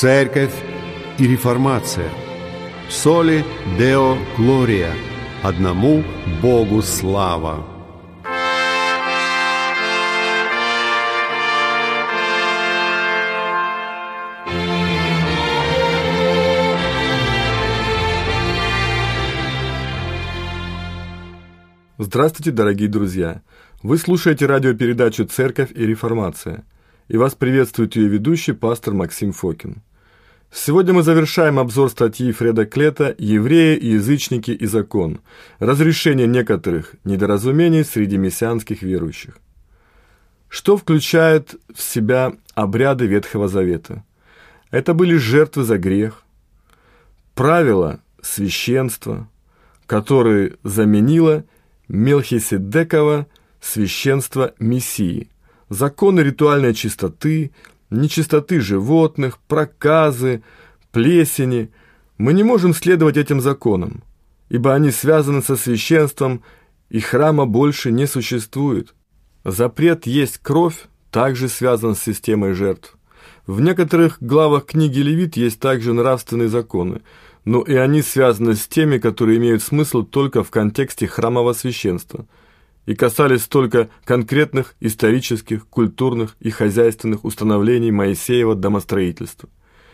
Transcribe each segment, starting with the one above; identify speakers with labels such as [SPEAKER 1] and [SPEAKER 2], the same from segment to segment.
[SPEAKER 1] Церковь и реформация. Соли Део Глория. Одному Богу слава.
[SPEAKER 2] Здравствуйте, дорогие друзья! Вы слушаете радиопередачу «Церковь и реформация» и вас приветствует ее ведущий пастор Максим Фокин. Сегодня мы завершаем обзор статьи Фреда Клета «Евреи язычники и закон. Разрешение некоторых недоразумений среди мессианских верующих». Что включает в себя обряды Ветхого Завета? Это были жертвы за грех, правила священства, которые заменило Мелхиседекова священство Мессии, законы ритуальной чистоты, нечистоты животных, проказы, плесени. Мы не можем следовать этим законам, ибо они связаны со священством, и храма больше не существует. Запрет есть кровь также связан с системой жертв. В некоторых главах книги Левит есть также нравственные законы, но и они связаны с теми, которые имеют смысл только в контексте храмового священства и касались только конкретных исторических, культурных и хозяйственных установлений Моисеева домостроительства.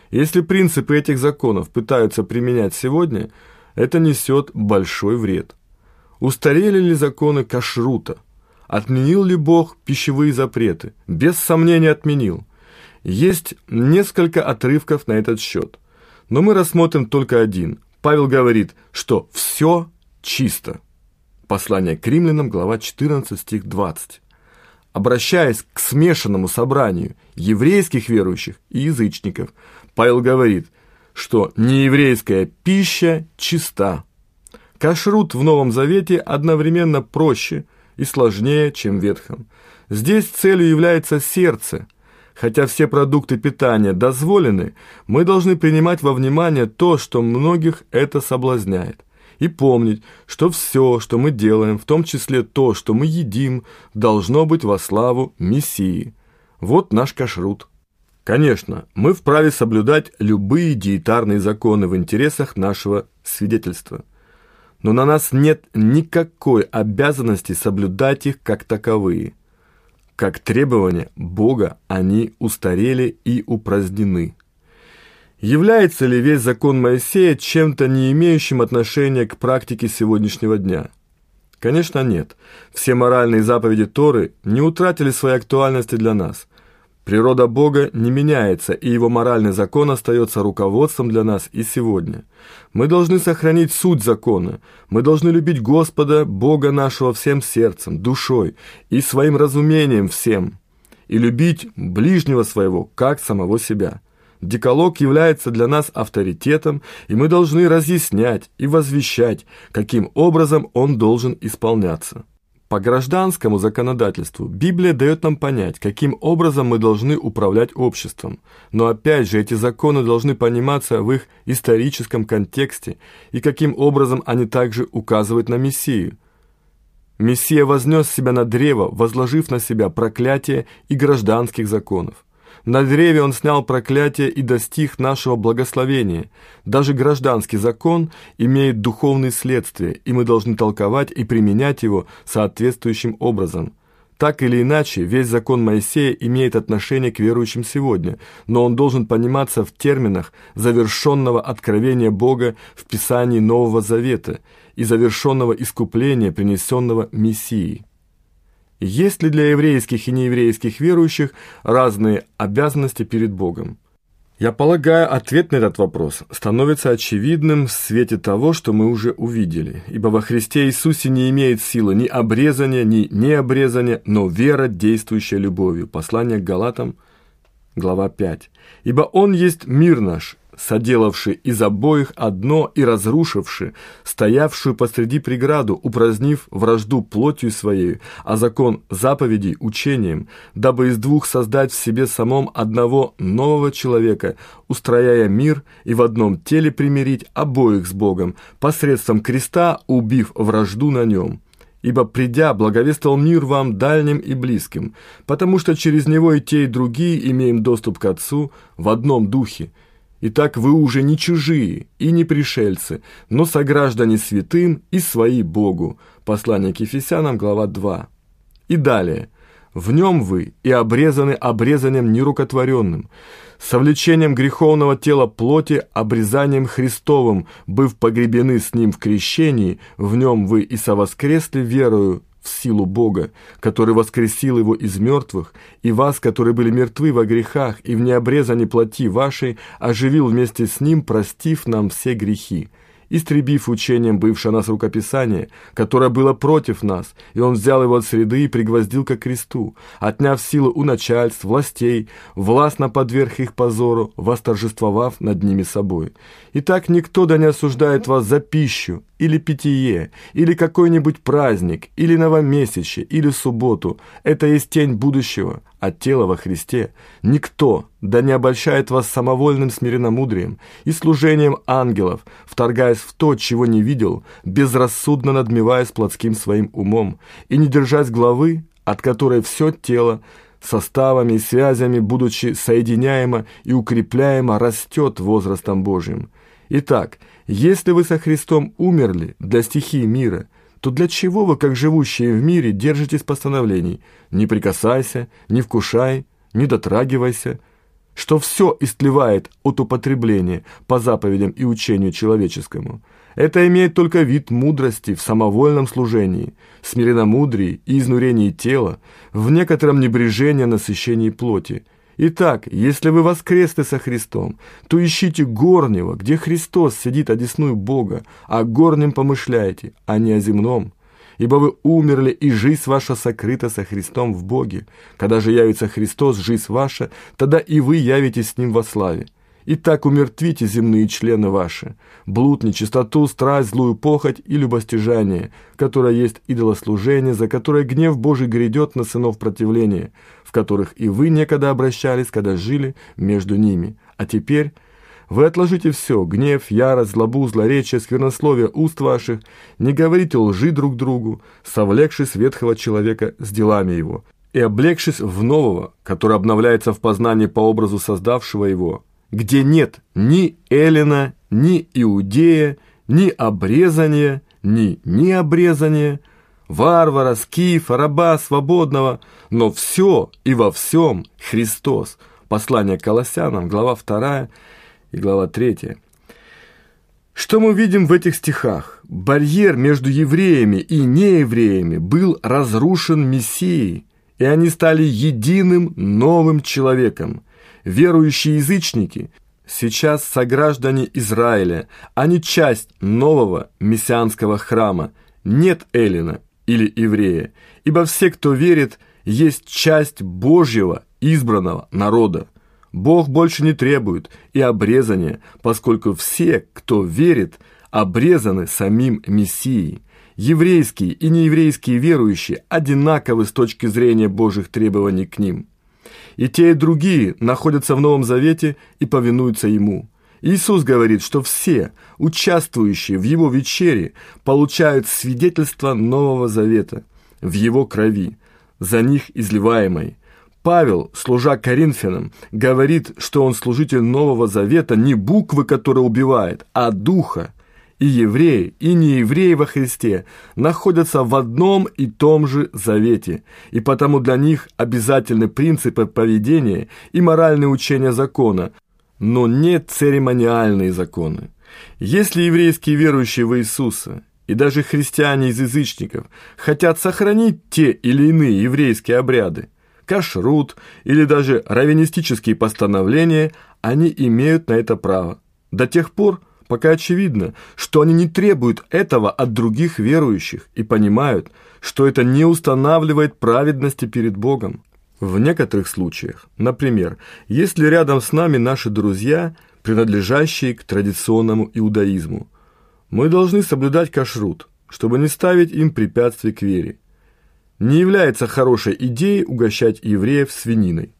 [SPEAKER 2] Если принципы этих законов пытаются применять сегодня, это несет большой вред. Устарели ли законы кашрута? Отменил ли Бог пищевые запреты? Без сомнения отменил. Есть несколько отрывков на этот счет – но мы рассмотрим только один. Павел говорит, что все чисто. Послание к римлянам, глава 14, стих 20. Обращаясь к смешанному собранию еврейских верующих и язычников, Павел говорит, что нееврейская пища чиста. Кашрут в Новом Завете одновременно проще и сложнее, чем в Ветхом. Здесь целью является сердце – Хотя все продукты питания дозволены, мы должны принимать во внимание то, что многих это соблазняет. И помнить, что все, что мы делаем, в том числе то, что мы едим, должно быть во славу Мессии. Вот наш кашрут. Конечно, мы вправе соблюдать любые диетарные законы в интересах нашего свидетельства. Но на нас нет никакой обязанности соблюдать их как таковые – как требования Бога они устарели и упразднены. Является ли весь закон Моисея чем-то не имеющим отношения к практике сегодняшнего дня? Конечно, нет. Все моральные заповеди Торы не утратили своей актуальности для нас – Природа Бога не меняется, и Его моральный закон остается руководством для нас и сегодня. Мы должны сохранить суть закона. Мы должны любить Господа, Бога нашего всем сердцем, душой и своим разумением всем. И любить ближнего своего, как самого себя. Деколог является для нас авторитетом, и мы должны разъяснять и возвещать, каким образом он должен исполняться. По гражданскому законодательству Библия дает нам понять, каким образом мы должны управлять обществом. Но опять же, эти законы должны пониматься в их историческом контексте и каким образом они также указывают на Мессию. Мессия вознес себя на древо, возложив на себя проклятие и гражданских законов. На древе он снял проклятие и достиг нашего благословения. Даже гражданский закон имеет духовные следствия, и мы должны толковать и применять его соответствующим образом. Так или иначе, весь закон Моисея имеет отношение к верующим сегодня, но он должен пониматься в терминах завершенного откровения Бога в Писании Нового Завета и завершенного искупления, принесенного Мессией. Есть ли для еврейских и нееврейских верующих разные обязанности перед Богом? Я полагаю, ответ на этот вопрос становится очевидным в свете того, что мы уже увидели, ибо во Христе Иисусе не имеет силы ни обрезания, ни необрезания, но вера, действующая любовью. Послание к Галатам, глава 5. «Ибо Он есть мир наш, соделавший из обоих одно и разрушивший, стоявшую посреди преграду, упразднив вражду плотью своей, а закон заповедей учением, дабы из двух создать в себе самом одного нового человека, устрояя мир и в одном теле примирить обоих с Богом, посредством креста убив вражду на нем» ибо придя, благовествовал мир вам дальним и близким, потому что через него и те, и другие имеем доступ к Отцу в одном духе, Итак, вы уже не чужие и не пришельцы, но сограждане святым и свои Богу. Послание к Ефесянам, глава 2. И далее. В нем вы и обрезаны обрезанием нерукотворенным, совлечением греховного тела плоти, обрезанием Христовым, быв погребены с ним в крещении, в нем вы и совоскресли верою в силу Бога, который воскресил его из мертвых, и вас, которые были мертвы во грехах и в необрезанной плоти вашей, оживил вместе с ним, простив нам все грехи истребив учением бывшее нас рукописание, которое было против нас, и он взял его от среды и пригвоздил ко кресту, отняв силу у начальств, властей, властно подверг их позору, восторжествовав над ними собой. Итак, никто да не осуждает вас за пищу, или питье, или какой-нибудь праздник, или новомесячье, или субботу. Это есть тень будущего, от тела во Христе. Никто, да не обольщает вас самовольным смиренномудрием и служением ангелов, вторгаясь в то, чего не видел, безрассудно надмеваясь плотским своим умом, и не держась главы, от которой все тело, составами и связями, будучи соединяемо и укрепляемо, растет возрастом Божьим. Итак, если вы со Христом умерли для стихии мира – то для чего вы, как живущие в мире, держитесь постановлений «не прикасайся», «не вкушай», «не дотрагивайся», что все истлевает от употребления по заповедям и учению человеческому. Это имеет только вид мудрости в самовольном служении, смиренномудрии и изнурении тела, в некотором небрежении насыщении плоти – Итак, если вы воскресны со Христом, то ищите горнего, где Христос сидит одесную Бога, а горнем помышляйте, а не о земном. Ибо вы умерли, и жизнь ваша сокрыта со Христом в Боге. Когда же явится Христос, жизнь ваша, тогда и вы явитесь с Ним во славе. Итак, умертвите земные члены ваши, блуд, нечистоту, страсть, злую похоть и любостяжание, которое есть идолослужение, за которое гнев Божий грядет на сынов противления, в которых и вы некогда обращались, когда жили между ними. А теперь вы отложите все, гнев, ярость, злобу, злоречие, сквернословие уст ваших, не говорите лжи друг другу, совлекшись ветхого человека с делами его, и облегшись в нового, который обновляется в познании по образу создавшего его, где нет ни Эллина, ни Иудея, ни обрезания, ни необрезания, варвара, скифа, раба, свободного, но все и во всем Христос. Послание к Колоссянам, глава 2 и глава 3. Что мы видим в этих стихах? Барьер между евреями и неевреями был разрушен Мессией, и они стали единым новым человеком. Верующие язычники сейчас сограждане Израиля, они часть нового мессианского храма. Нет Эллина или еврея, ибо все, кто верит, есть часть Божьего избранного народа. Бог больше не требует и обрезания, поскольку все, кто верит, обрезаны самим Мессией. Еврейские и нееврейские верующие одинаковы с точки зрения Божьих требований к ним. И те, и другие находятся в Новом Завете и повинуются Ему. Иисус говорит, что все, участвующие в Его вечере, получают свидетельство Нового Завета в Его крови, за них изливаемой. Павел, служа Коринфянам, говорит, что он служитель Нового Завета не буквы, которая убивает, а духа, и евреи, и неевреи во Христе находятся в одном и том же завете, и потому для них обязательны принципы поведения и моральные учения закона, но не церемониальные законы. Если еврейские верующие в Иисуса и даже христиане из язычников хотят сохранить те или иные еврейские обряды, кашрут или даже раввинистические постановления, они имеют на это право. До тех пор, пока очевидно, что они не требуют этого от других верующих и понимают, что это не устанавливает праведности перед Богом. В некоторых случаях, например, если рядом с нами наши друзья, принадлежащие к традиционному иудаизму, мы должны соблюдать кашрут, чтобы не ставить им препятствий к вере. Не является хорошей идеей угощать евреев свининой.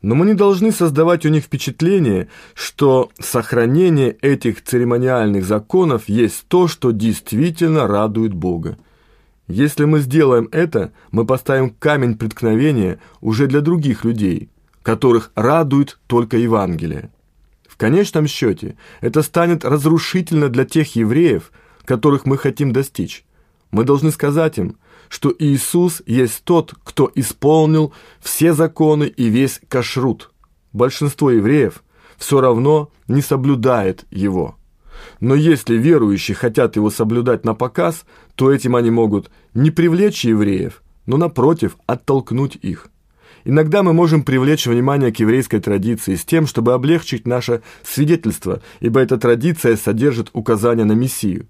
[SPEAKER 2] Но мы не должны создавать у них впечатление, что сохранение этих церемониальных законов есть то, что действительно радует Бога. Если мы сделаем это, мы поставим камень преткновения уже для других людей, которых радует только Евангелие. В конечном счете это станет разрушительно для тех евреев, которых мы хотим достичь. Мы должны сказать им, что Иисус есть тот, кто исполнил все законы и весь кашрут. Большинство евреев все равно не соблюдает его. Но если верующие хотят его соблюдать на показ, то этим они могут не привлечь евреев, но напротив оттолкнуть их. Иногда мы можем привлечь внимание к еврейской традиции с тем, чтобы облегчить наше свидетельство, ибо эта традиция содержит указания на Мессию.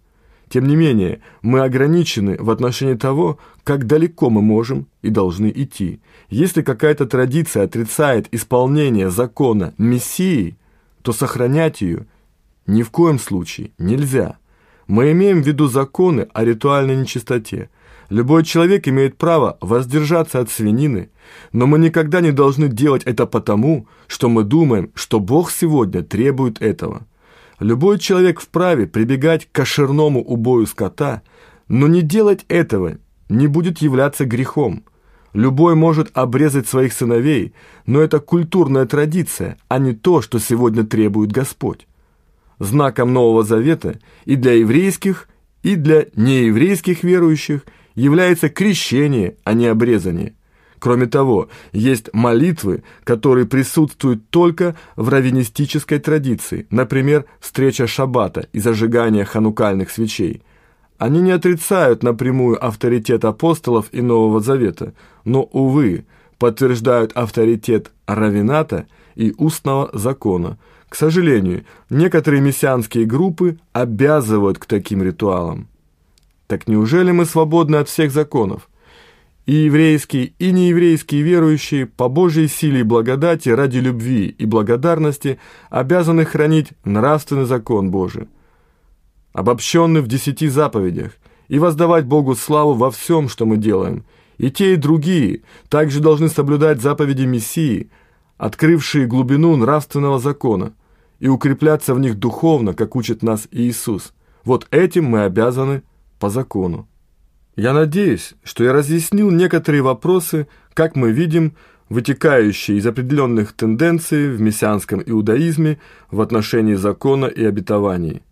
[SPEAKER 2] Тем не менее, мы ограничены в отношении того, как далеко мы можем и должны идти. Если какая-то традиция отрицает исполнение закона Мессии, то сохранять ее ни в коем случае нельзя. Мы имеем в виду законы о ритуальной нечистоте. Любой человек имеет право воздержаться от свинины, но мы никогда не должны делать это потому, что мы думаем, что Бог сегодня требует этого. Любой человек вправе прибегать к кошерному убою скота, но не делать этого не будет являться грехом. Любой может обрезать своих сыновей, но это культурная традиция, а не то, что сегодня требует Господь. Знаком Нового Завета и для еврейских, и для нееврейских верующих является крещение, а не обрезание. Кроме того, есть молитвы, которые присутствуют только в раввинистической традиции, например, встреча шаббата и зажигание ханукальных свечей. Они не отрицают напрямую авторитет апостолов и Нового Завета, но, увы, подтверждают авторитет равината и устного закона. К сожалению, некоторые мессианские группы обязывают к таким ритуалам. Так неужели мы свободны от всех законов? и еврейские, и нееврейские верующие по Божьей силе и благодати ради любви и благодарности обязаны хранить нравственный закон Божий, обобщенный в десяти заповедях, и воздавать Богу славу во всем, что мы делаем. И те, и другие также должны соблюдать заповеди Мессии, открывшие глубину нравственного закона, и укрепляться в них духовно, как учит нас Иисус. Вот этим мы обязаны по закону. Я надеюсь, что я разъяснил некоторые вопросы, как мы видим, вытекающие из определенных тенденций в мессианском иудаизме в отношении закона и обетований.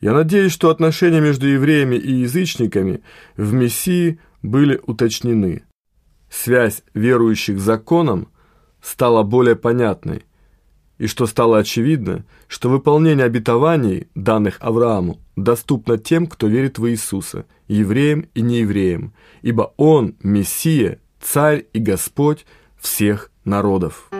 [SPEAKER 2] Я надеюсь, что отношения между евреями и язычниками в Мессии были уточнены. Связь верующих с законом стала более понятной, и что стало очевидно, что выполнение обетований, данных Аврааму, доступно тем, кто верит в Иисуса, евреям и неевреям, ибо Он – Мессия, Царь и Господь всех народов.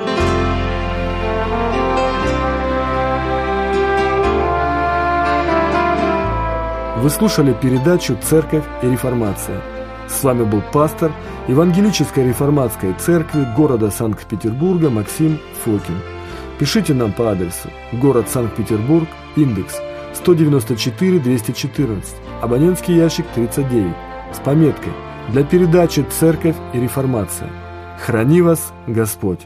[SPEAKER 2] Вы слушали передачу «Церковь и реформация». С вами был пастор Евангелической реформатской церкви города Санкт-Петербурга Максим Фокин. Пишите нам по адресу город Санкт-Петербург, индекс 194-214, абонентский ящик 39, с пометкой «Для передачи «Церковь и реформация». Храни вас Господь!